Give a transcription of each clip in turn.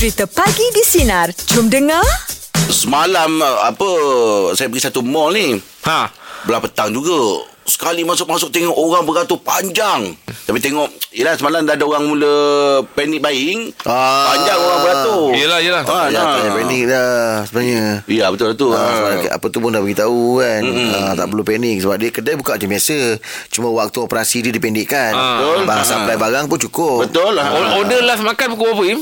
Cerita Pagi di Sinar. Jom dengar. Semalam uh, apa saya pergi satu mall ni. Ha. Belah petang juga. Sekali masuk-masuk tengok orang beratur panjang. Tapi tengok, yelah semalam dah ada orang mula panic buying. Ah. Panjang orang beratur. Yelah, yelah. Ah, Ya, nah. tak payah panik dah sebenarnya. Ya, betul tu. Ha, Ah. apa tu pun dah beritahu kan mm ha, Tak perlu panik Sebab dia kedai buka macam biasa Cuma waktu operasi dia dipendekkan Ah. Betul. Barang supply barang pun cukup Betul lah. O- Order last makan pukul berapa, Im?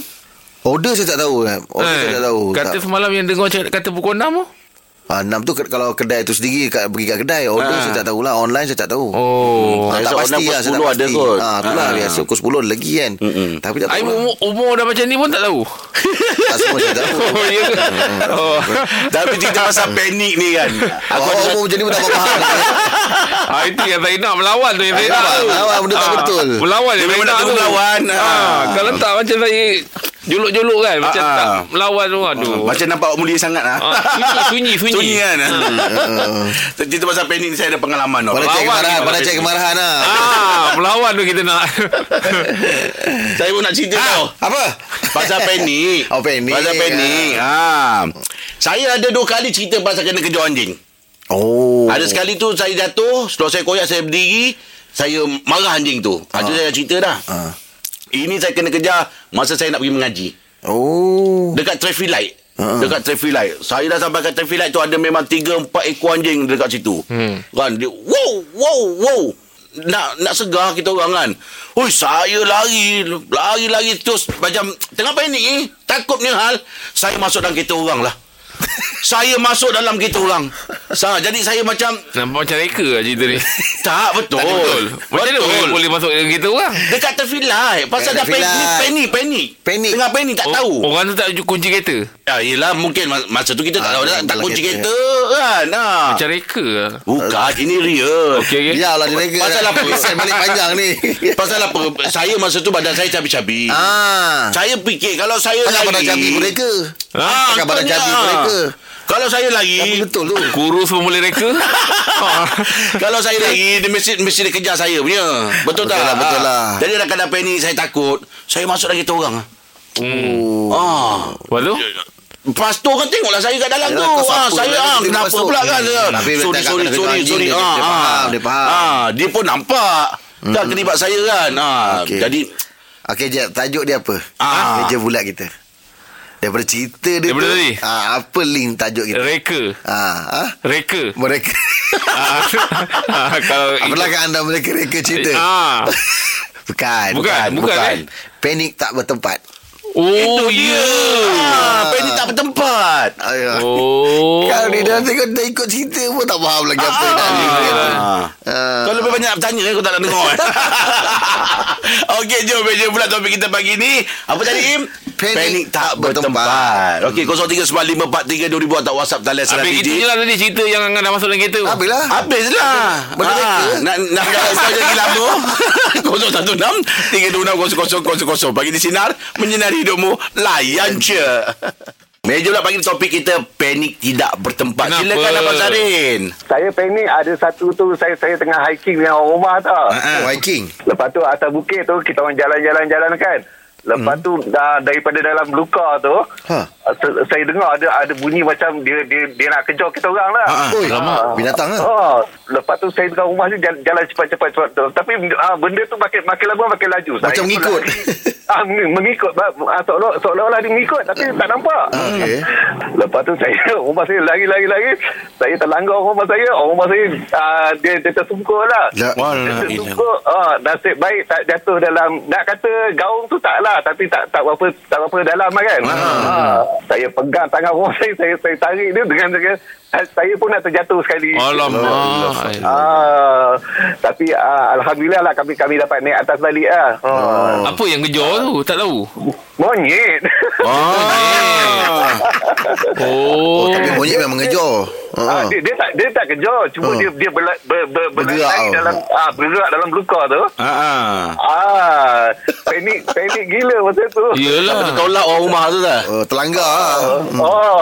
Order saya tak tahu kan Order Eh, saya tak tahu Kata tak. semalam yang dengar cakap kata pukul 6 tu. Ah, enam tu ke- kalau kedai tu sendiri kat, Pergi kat kedai Order Ah. saya tak tahulah Online saya tak tahu Oh. Ah, tak Esok pasti lah pukul Saya tak 10 ada pasti kot. ah, Itulah Ah. biasa Pukul 10 ada lagi kan Mm-mm. Tapi tak tahu lah. umur, umur dah macam ni pun tak tahu. Tak semua saya tahu Oh, ya ke? Oh. Tapi cerita pasal panik ni kan. Aku oh, umur macam ni pun tak faham Ah, itu yang saya nak melawan tu yang saya nak. Melawan, benda tak betul. Melawan Dia yang memang saya nak melawan. Kalau tak macam saya juluk-juluk kan macam Ah, ah. tak melawan tu aduh. Macam nampak mulia sangat lah. Ah, sunyi, sunyi, sunyi. Sunyi kan. Cerita pasal panik ni saya ada pengalaman. tau. Pada cek kemarahan Pada cek kemarahan lah Ah, melawan tu kita nak. Saya pun nak cerita tau. Apa? Pasal panik. Oh, panik. Pasal panik. Ha. Saya ada dua kali cerita pasal kena kejar anjing. Oh Ada sekali tu saya jatuh, setelah saya koyak saya berdiri, saya marah anjing tu. Ha. Itu saya cerita dah. Ah. Ini saya kena kejar masa saya nak pergi mengaji. Oh Dekat traffic light. Ha. Dekat traffic light. Saya dah sampai kat traffic light tu ada memang 3 4 ekor anjing dekat situ. Hmm. Kan dia wow wow wow. Nak nak segar kita orang kan. Oi saya lari lari lari terus macam tengah panik ni. Takutnya hal saya masuk dalam kereta orang lah. saya masuk dalam kereta orang. Sa, jadi saya macam Nampak macam reka lah cerita ni. tak betul. Tak betul. Macam mana boleh, boleh masuk dalam kereta orang? Dekat light. Pasal dah panik, panik, panik. Panik. Tengah panik tak Oh, tahu. Orang tu tak kunci kereta. Ya, yelah mungkin mas- masa tu kita tak Ah, tahu tak kunci kereta. Kan. Ha. Macam reka lah. Bukan, ini real. Okey, okey. Ya lah dia reka Pasal apa? Sen balik panjang ni Pasal apa? Saya masa tu badan saya cabi-cabi. Ah Saya fikir kalau saya Pakai lari. badan cabi mereka Ah, Pakai badan cabi mereka Kalau saya. Tapi betul tu Kurus pun boleh reka. kalau saya lari Dia mesti, mesti dia kejar saya punya Betul, Betul tak? lah, betul Ah. lah. Jadi dah kadang panik Saya takut Saya masuk dalam kereta orang Oh Ah. Lepas tu? Pastor kan tengoklah saya kat dalam Yalah, tu. Ah, saya dia kenapa masuk. pula kan? Hmm, tapi dia sorry, tak sorry, kena sorry, anjing, sorry. dia- Ah, dia ah. faham, dia faham. Ah, dia pun nampak. Tak kelibat saya kan. Ah, Okey. jadi Okey Jeb Tajuk dia apa Ah. Meja bulat kita Daripada cerita dia Daripada tu tadi? ah, Apa link tajuk kita Reka. ah, ah? Reka. Mereka ah, Kalau Apalagi anda mereka-reka cerita Ah. Bukan Bukan, bukan, eh? Panik tak bertempat Oh, ya. ah, panik tak Ayah. Oh. Kalau dia dah tengok Dah ikut cerita pun Tak faham lagi apa Ah. dia kata. Ah. Ah. Kau lebih banyak bertanya kan Kau tak nak dengar eh? Okey jom Meja pula topik kita pagi ni Apa tadi Im? Panik tak bertempat. bertempat Okey 0395432000 Atau WhatsApp talian Habis Salam gitu je lah tadi cerita yang Angah dah masuk dalam kereta tu. Habislah Habislah Benda Ah, mereka. Nak nak nak kau lagi lama 016 326 0000 Pagi di Sinar Menyinari hidupmu Layan je Meja pula pagi ni topik kita Panik tidak bertempat Kenapa? Silakan Abang Zarin Saya panik ada satu tu saya saya tengah hiking dengan orang rumah tau. Ah, Oh, hiking Lepas tu atas bukit tu kita orang jalan-jalan-jalan kan. Lepas tu dah, daripada dalam luka tu Ha. Se- saya dengar ada ada bunyi macam dia dia dia nak kejar kita orang lah. Ah, ah. Oi, Ah. binatang lah Oh, lepas tu saya dekat rumah ni jalan, jalan cepat-cepat cepat. Tapi ah, benda tu makin makin lama makin laju. Macam Saya mengikut. lari. ah, meng- mengikut. Ah, seolah seolah-olah dia mengikut tapi tak nampak. Okey. Lepas tu saya rumah saya lari-lari-lari. Saya terlanggar rumah saya. Orang rumah saya ah, dia, dia tersungkur lah. La- Dia tersungkur. Ah, nasib baik tak jatuh dalam nak kata gaung tu tak lah tapi tak tak berapa tak berapa dalam lah kan. Ah. Saya pegang tangan orang saya saya saya tarik dia dengan dengan saya pun nak terjatuh sekali. Alamak. Ah, tapi ah, alhamdulillah lah kami kami dapat naik atas balik ah. Ah. Apa yang kejar tu? Tak tahu. Monyet. Ah. Oh, Oh. monyet memang ngejar. Ah, Ha. dia, dia tak dia tak kejar cuma Ah. dia dia berla, ber, ber, Bergerak dalam ah bergerak dalam luka tu. Ah, ah. Ah, panik panik gila masa tu. Tak Yelah. betul tolak orang rumah tu dah. Oh, terlanggar lah. Oh. Oh,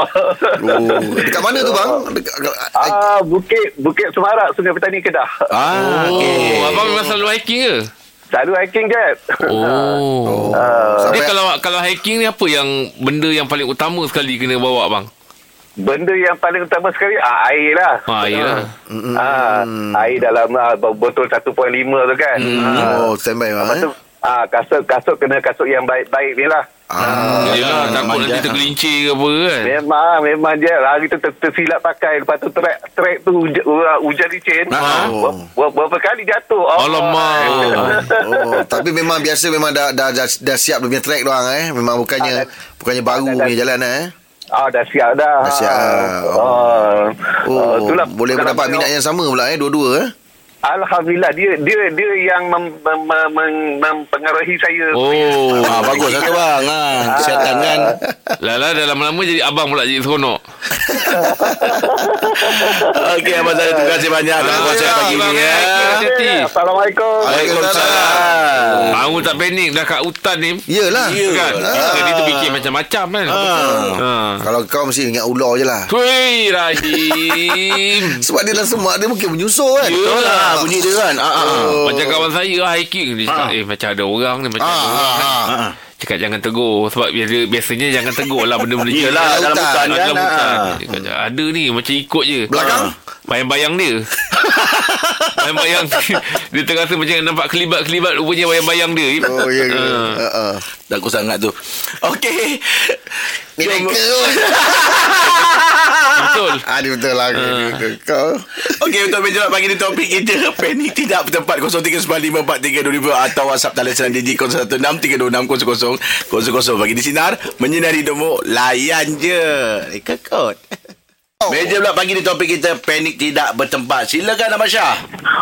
dekat mana tu bang? Dekat, ah, Bukit Bukit Semarak Sungai Petani Kedah. Ah, Oh, okey. abang memang selalu hiking ke? Selalu hiking je. Oh. Ah, Dia Sampai- kalau kalau hiking ni apa yang benda yang paling utama sekali kena bawa bang? Benda yang paling utama sekali ah, air lah. Ha, iyalah. Ah, air dalam ah, botol 1.5 tu kan. Ah, Oh, standby bang. Lepas Eh? ah, kasut kasut kena kasut yang baik-baik ni lah. Ah, Yelah, takut nanti tergelincir ke apa kan. Memang memang je hari tu ter, tersilap pakai lepas tu track track tu hujan, uh, hujan licin. Ah. Ber, ber, berapa kali jatuh. Alamak. Oh, tapi memang biasa memang dah dah dah, dah siap dia punya track doang eh. Memang bukannya Ah, bukannya baru punya jalan eh. Ah dah siap dah. Dah siap. Ah. Oh, Ah, itulah boleh mendapat minat yang sama pula eh dua-dua eh. Alhamdulillah dia dia dia yang mem, mem, mem, mem- mempengaruhi saya. Oh. Ah, bagus satu bang. Ha, kesihatan kan. Lala dah lama-lama jadi abang pula jadi seronok. Okey, Abang Zahid. Terima kasih banyak atas Ah, kongsian ya, pagi ni. Ya. Assalamualaikum. Waalaikumsalam. Baru tak panik dah kat hutan ni. Yelah. Ya. Kan? Ah. Jadi tu fikir macam-macam kan. Ha. Kalau kau mesti ingat ular je lah. Hui, Rahim. Sebab dia dalam semak dia mungkin menyusul kan. Betul lah bunyi dia kan. Ah, ah, ah. Macam kawan saya lah hiking Dia cakap eh macam ada orang ni Macam Ah, ada orang kan. ah, ah. Cakap jangan tegur Sebab biasa, biasanya jangan tegur lah Benda-benda Yelah, ni. dalam hutan. Ah, kan. dalam hutan. ah. Ada ni macam ikut je Belakang? Ah. Bayang-bayang dia Bayang-bayang Dia terasa macam nampak kelibat-kelibat Rupanya bayang-bayang dia Oh, ya ke? Ah. Ha. Uh, Takut sangat tu. Okey. Ni mereka Ah, dia betul lah. Dia betul. Kau. Okey untuk menjawab pagi ni topik kita Panik tidak bertempat 0395432000 Atau WhatsApp talian DJ 0163260000 Bagi di Sinar Menyinari hidupmu Layan je Eh kekot Meja pula pagi ni topik kita Panik tidak bertempat Silakan Ahmad Syah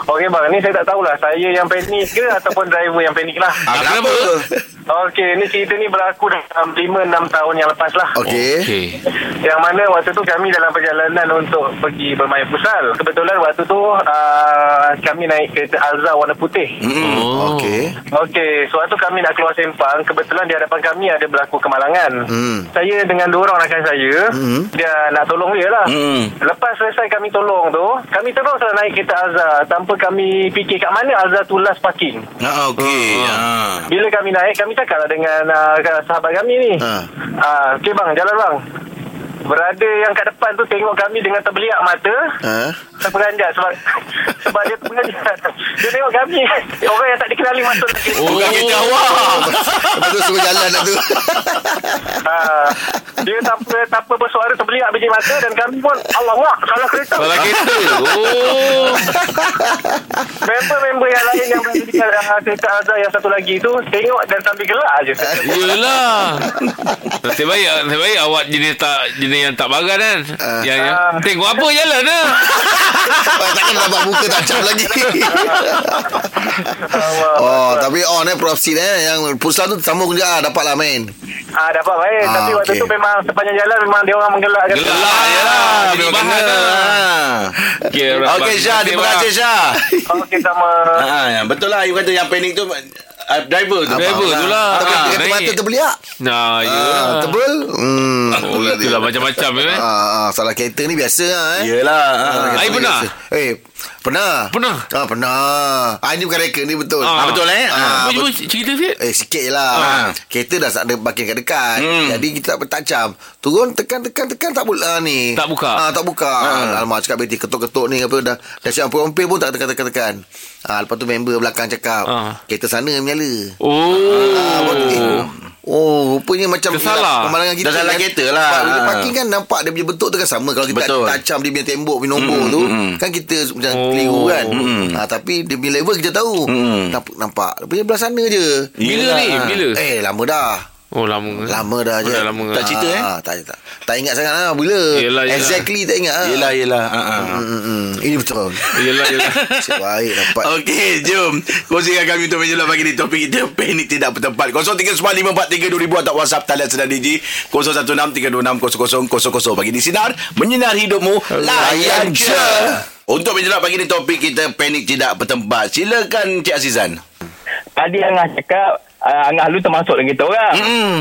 Okey bang, ni saya tak tahulah saya yang panik ke ataupun driver yang panik lah. ah, kenapa? Okey, ni cerita ni berlaku dalam 5-6 tahun yang lepas lah. Okey. Okay Yang mana waktu tu kami dalam perjalanan untuk pergi bermain futsal. Kebetulan waktu tu uh, kami naik kereta Alza warna putih. Hmm. Oh. Okey. Okey, sewaktu kami nak keluar sempang, kebetulan di hadapan kami ada berlaku kemalangan. Hmm. Saya dengan dua orang rakan saya, Hmm. dia nak tolong dia lah. Hmm. Lepas selesai kami tolong tu, kami terus lah naik kereta Alza tanpa kami fikir kat mana Alza tu last parking. ah, Okey ah. Bila kami naik, kami cakap lah dengan uh, sahabat kami ni. Ha. Ah, Okey bang, jalan bang. Berada yang kat depan tu tengok kami dengan terbeliak mata. Ha? Terperanjat sebab sebab dia terperanjat. Dia tengok kami orang yang tak dikenali masuk lagi. Oh. Bukan kita awak Lepas tu suruh jalan lah tu. Ha, dia tanpa tanpa bersuara terbeliak biji mata dan kami pun Allah wah salah kereta. Salah kereta Oh Member-member yang lain yang uh, kereta Azhar yang satu lagi tu tengok dan sambil gelak aje. Yelah Nasib baik Nasib baik awak jenis tak Jenis yang tak bagan kan yang, yang, Ah. Tengok apa jalan dah Takkan nampak muka tak cap lagi. oh, tapi on eh Prof Sid eh yang pusat tu sambung je ah dapat lah main. Ah dapat baik Ah, tapi waktu okey. tu memang sepanjang jalan memang dia orang menggelakkan. Gelak je lah Jadi Memang bahan kena. lah Okey, Okey bang. Syah Terima kasih Syah Okey sama. Ah, ya, betul lah you kata yang panik tu uh, driver tu. Driver tu lah Tapi Ah, kata naik. mata terbeliak. Nah ya Ah, tebel. Hmm. Oh itulah macam-macam eh Ah, ah, salah kereta ni biasa lah eh. Yelah. ah. Kereta Ai, ni pernah? Eh, pernah. Pernah? Ah, pernah. Ah, ini bukan reka ni betul. Ah, betul, eh? Ah, Cuba bet- cerita sikit Eh sikit je lah Ah. Kereta dah ada parking kat dekat Hmm. Jadi kita tak cam Turun tekan tekan tekan tak boleh ah, ni Tak buka? ah, Tak buka ah. Alamak cakap BT ketuk-ketuk ni apa Dah, dah siap hampir pun tak tekan-tekan tekan ah, Lepas tu member belakang cakap Ah. Kereta sana menyala Oh ah, eh, Oh rupanya macam Tersalah. Pemandangan kita Dah salah kan. kereta lah. Bila parking kan Nampak dia punya bentuk tu kan sama. Kalau kita Betul. tacam dia punya tembok punya nombor tu Kan kita macam Oh. keliru kan ah, Tapi dia punya level kita tahu. Nampak, nampak. Dia punya belah sana je. Bila ni? Bila? Eh lama dah Oh lama Lama dah Oh, je dah lama. Tak cerita, eh? Ah, tak, tak, tak ingat sangat lah Bila Yelah, yelah. Exactly tak ingat lah Yelah, yelah. hmm, hmm. Ini betul Yelah yelah Asyik baik dapat Okey, jom. Kongsikan kami untuk menjelaskan pagi ni topik kita panik tidak bertempat. 0395432000 atau WhatsApp talian sedang DJ 0163260000 pagi di sinar menyinar hidupmu layan je. Untuk menjelaskan pagi ni topik kita panik tidak bertempat. Silakan Cik Azizan. Tadi Angah cakap uh, Angah lu termasuk dalam kita orang. Hmm.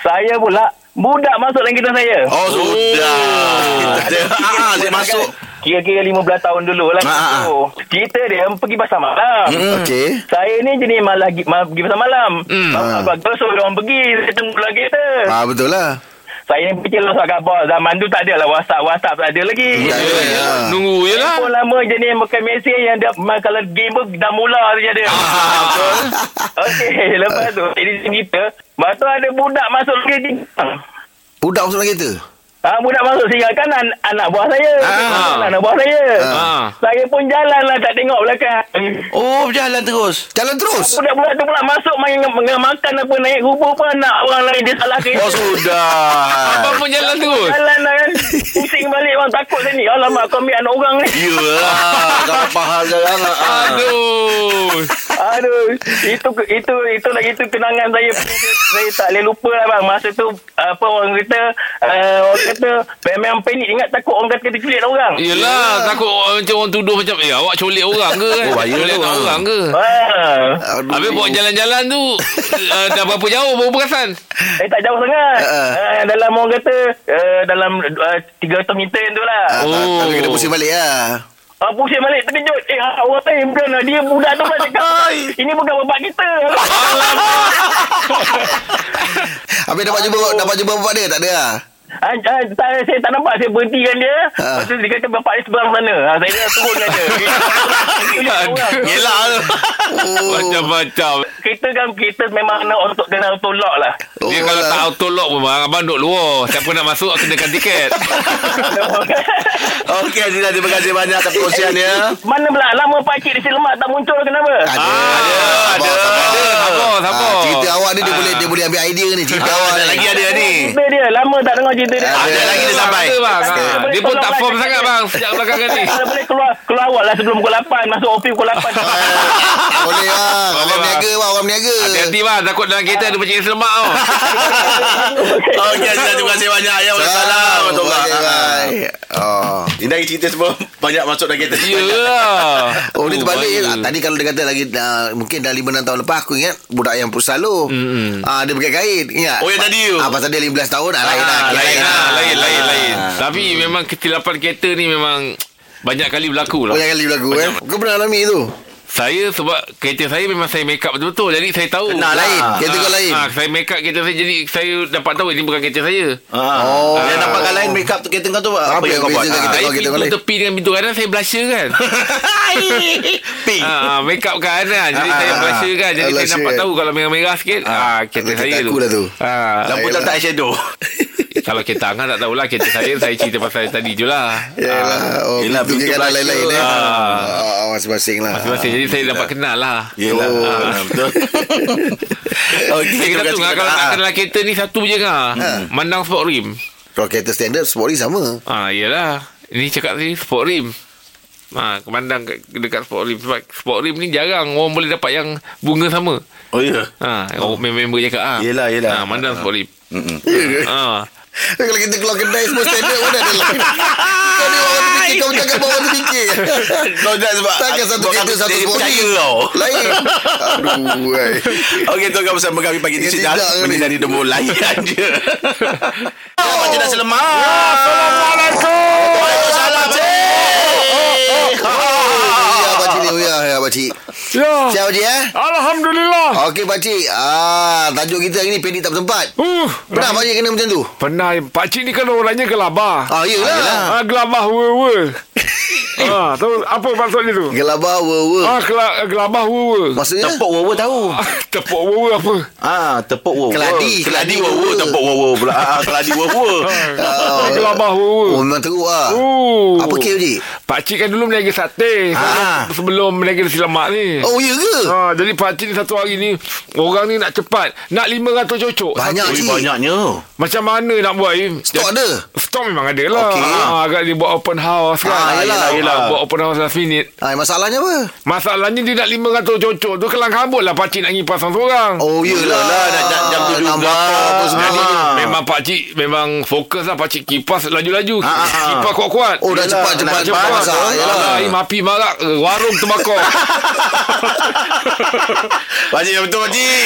Saya pula budak masuk dalam kita saya. Oh, sudah. Kita ada. Ah, dia masuk. kira-kira 15 tahun dulu lah. Ah, ah. tu. Cerita dia pergi pasar malam. Okey. Saya ni jenis malah gi- mal, pergi pasar malam. Hmm. Mm. Bagus so orang pergi. Saya tunggu lagi kereta. Ah betul lah. Saya ni fikir lah khabar. Zaman tu tak ada lah WhatsApp. WhatsApp tak ada lagi. Ada. Ya, Ah. Nunggu je lah. Pun lama jenis makan mesej yang dia kalau game pun dah mula saja dia. Ah, betul. Okey, lepas tu jadi cerita, lepas tu ada budak masuk lagi Budak masuk dalam kereta. Ah, budak masuk sehingga kan an- anak buah saya. Ah. Anak buah saya. Ah. Saya pun jalan lah tak tengok belakang. Oh, berjalan terus. Jalan terus. Budak-budak tu pula masuk main dengan makan apa naik kubur pun anak orang lain dia salah kereta. Oh, sudah. Abang pun jalan terus. Jalan lah kan. Pusing balik orang takut saya ni. Alamak kau ambil anak orang ni. Yalah. Kalau faham sekarang. ah. Aduh. Aduh, itu itu itu lagi itu kenangan saya saya tak boleh lupa lah bang. Masa tu apa orang kata uh, orang kata memang panik ingat takut orang kata kita culik orang. Yelah Takut orang- macam orang tuduh macam Eh awak colik orang ke kan Oh, bahaya Colik tu, anak ah. orang ke Ah. Aduh. Habis buat jalan-jalan tu uh, Dah berapa jauh baru perasan Eh tak jauh sangat. Ah. Uh, dalam orang kata uh, dalam uh, 300 meter tu lah. Ah, Oh. Tapi kena pusing balik lah. Ah, pusing balik terkejut. Eh ah, orang lain bukan lah. Dia budak tu pula cakap. Ini bukan bapak kita. Habis dapat jumpa dapat jumpa bapak dia tak ada lah. Ah, ah, tak, saya tak nampak Saya berhentikan dia Ah. Lepas tu dia kata Bapak dia seberang sana ah, Saya dah turunkan dia Yelah. Macam-macam Kita kan Kita memang nak untuk Kena auto lock lah Dia Oh, kalau lah. tak auto lock pun bang, Abang duduk luar Siapa nak masuk Kenakan tiket Okey, Azizah. Terima kasih banyak atas perkongsiannya. Mana pula Lama pakcik di selemak Tak muncul kenapa Ada. Ah, Ada Ada Sabar Sabar Ah, cerita awak ni dia Ah. boleh dia boleh ambil idea ni cerita awak Ada ni. lagi ada ni. Cerita dia Lama tak dengar cerita dia Ada. Ada lagi dia sampai. Ada bang Ada. Ah, Dia pun tak form sangat bang Sejak belakangan ni Kalau boleh keluar Keluar awal lah sebelum pukul 8 Masuk OP pukul 8 Boleh bang Boleh, Awak bang. berniaga bang Awak berniaga Hati-hati bang Takut dalam kereta ada pencik selemak tau Okey. Terima kasih banyak. Ya, Waalaikumsalam. Kasih bang Oh Ini cerita semua banyak masuk dalam kereta. Yelah Ni terbalik bahaya. ah, Tadi kalau dia kata lagi uh, Mungkin dah 5-6 tahun lepas Aku ingat Budak yang Pusalo mm-hmm. ah, Dia pakai kain Ingat Oh, yang tadi tu. ah, Pasal dia 15 tahun ah, Lain lah Ah, Kira lain lah, lain, lain, Ah. lain. Tapi memang kesilapan kereta ni memang banyak kali berlaku lah. Banyak kali berlaku eh Kau pernah alami tu Saya sebab kereta saya memang saya make up betul-betul. Jadi saya tahu. Kenal lah. Lain Kereta kau lain Ah, saya make up kereta saya jadi saya dapat tahu ini bukan kereta saya. Ah. Oh. Yang nampakkan lain make up tu kereta kau tu apa, Apa yang kau buat? Ah. kita? Kereta pintu lain. tepi dengan pintu kanan saya blusher kan. Pink. ah, make up kan. ah. Jadi Ah, saya ah, blusher kan. Jadi ah, saya nampak kan. tahu kalau merah-merah sikit. Ah, kereta Kereta saya aku lah tu. Ah, Lampu tak tak eyeshadow. kalau kereta Angah tak tahulah kereta saya saya cerita pasal tadi je lah. Yalah Oh Yelah, pintu pintu ke kanan blusher. lain-lain eh Ah. Ah, Masing-masing lah Masing-masing. Jadi saya dapat kenal lah. Yelah. Ah. Betul. Okey, terima kata tu kalau Ah. nak kenal kereta ni satu je ngah. Mandang sport rim. Kalau kereta standard Sporty sama Ah, iyalah. Ini cakap ni sport rim. Ha, kemandang kat- dekat sport rim sebab sport rim ni jarang orang boleh dapat yang bunga sama. Oh ya. Ha, oh. member cakap ah. Yelah, yelah. Ha, mandang sport rim. Mm-mm. Ha. Kalau kita keluar kedai Semua standard pun ada lain Kau ni orang terfikir Kau cakap bawa terfikir Kau dah sebab Takkan satu kau kereta Satu kau. Lain Aduh. Okey, tuan bersama kami pagi di Ya, Sinar. tidak ni. Menyinari demo layan je. Macam dah selemak. Assalamualaikum Waalaikumsalam, Cik. Ya pakcik ni Ya ya pakcik Ya. Siap pakcik eh Alhamdulillah. Okey pakcik ah, Tajuk kita hari ni Pendek tak bertempat Uh, Pernah pakcik kena macam tu Pernah Pak Cik ni kan orangnya gelabah. Ah iyalah Ah, gelabah we-we. ah, tahu apa maksudnya tu? Gelabah wa Ah, gela, gelabah we-we. Maksudnya Tepuk wawa tahu. Tepuk we-we apa? Ah, tepuk wawa. Keladi, keladi wawa. tepuk wawa pula. Ah, keladi wawa. Ah, gelabah we-we. Oh memang teruk lah Oh. Apa kes pakcik Pak Cik kan dulu meniaga sate Ah. Sebelum meniaga nasi lemak ni. Oh ya ke? Ha, jadi Pak Cik ni satu hari ni Orang ni nak cepat. Nak 500 cocok. Banyak cik banyaknya. Macam mana nak buat ni Stok ada? Stok memang ada lah. Okey. ha, Agak dia buat open house kan. Ah, yelah, yelah. Ah, Buat open house last minute. Ah, Masalahnya apa? Masalahnya dia nak 500 cocok. Tu Kelang kabut lah pakcik nak pergi pasang seorang. Oh iyalah Yelah, dah jam- jam tu juga. Nak bakar apa semua. Jadi Ah. memang pakcik Memang fokus lah pakcik kipas laju-laju. Ah, ah. Kipas kuat-kuat. Oh dah Yelah, cepat-cepat nak cepat. cepat masak, yalah. Alah, Im api marak eh, Warung tembakau Pakcik betul pakcik.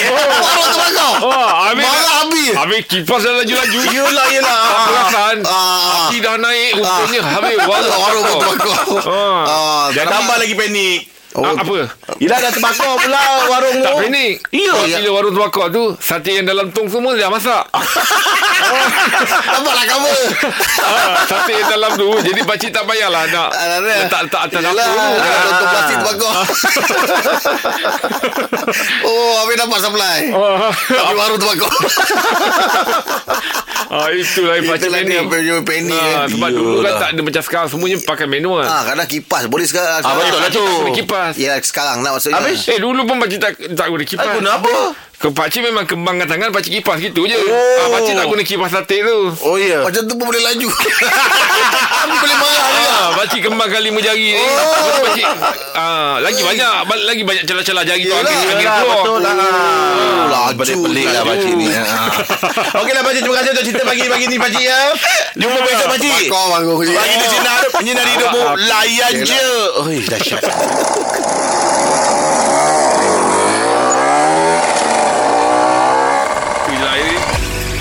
Tembakau. Oh, habis Marah habis. Habis kipas dah laju-laju Yelah, yelah. Tak perasan Ah. Api dah naik Rupanya habis warung Warung tembakau. Ah. Ah, Dan tambah lagi panik. Oh, Ah, Apa? Yelah dah terbakar pula warung tu. Tak panik Ya. Bila warung tembakau tu Sate yang dalam tong semua dah masak Nampaklah cover. ah, Sate yang dalam tu Jadi pakcik tak payahlah Nak Ah, letak-letak atas dapur tu dah tutup plastik tembakau. oh, habis dapat supply. Ah, Tapi warung tembakau. ah, Itulah yang pakcik Itulah dia panik punya panik. Ah, kan. sebab dulu kan tak ada macam sekarang Semuanya pakai manual Ah, kadang kipas boleh sekarang. Ah, betul lah tu. Kipas Ya, sekarang nak maksudnya. Habis? Eh dulu pun pakcik tak, tak guna kipas Ah, guna apa? Ke pakcik memang kembangkan tangan Pakcik kipas gitu je Oh. ah, Pakcik tak guna kipas sate tu Oh ya. Macam tu pun boleh laju. Boleh marah juga. Ah, pakcik kembangkan lima jari ni. Oh. Tu pakcik ah, lagi banyak ba- lagi banyak celah-celah jari tu Yelah, angin angin Yelah, keluar. betul lah. Oh, laju. Pelik-pelik lah pakcik ni. Okeylah pakcik terima kasih untuk cerita pagi-pagi ni pakcik ya. Jumpa besok pakcik. Bakar bangku. Pagi di sinar Menyinari hidupmu Layan je Oi dahsyat Itulah ini.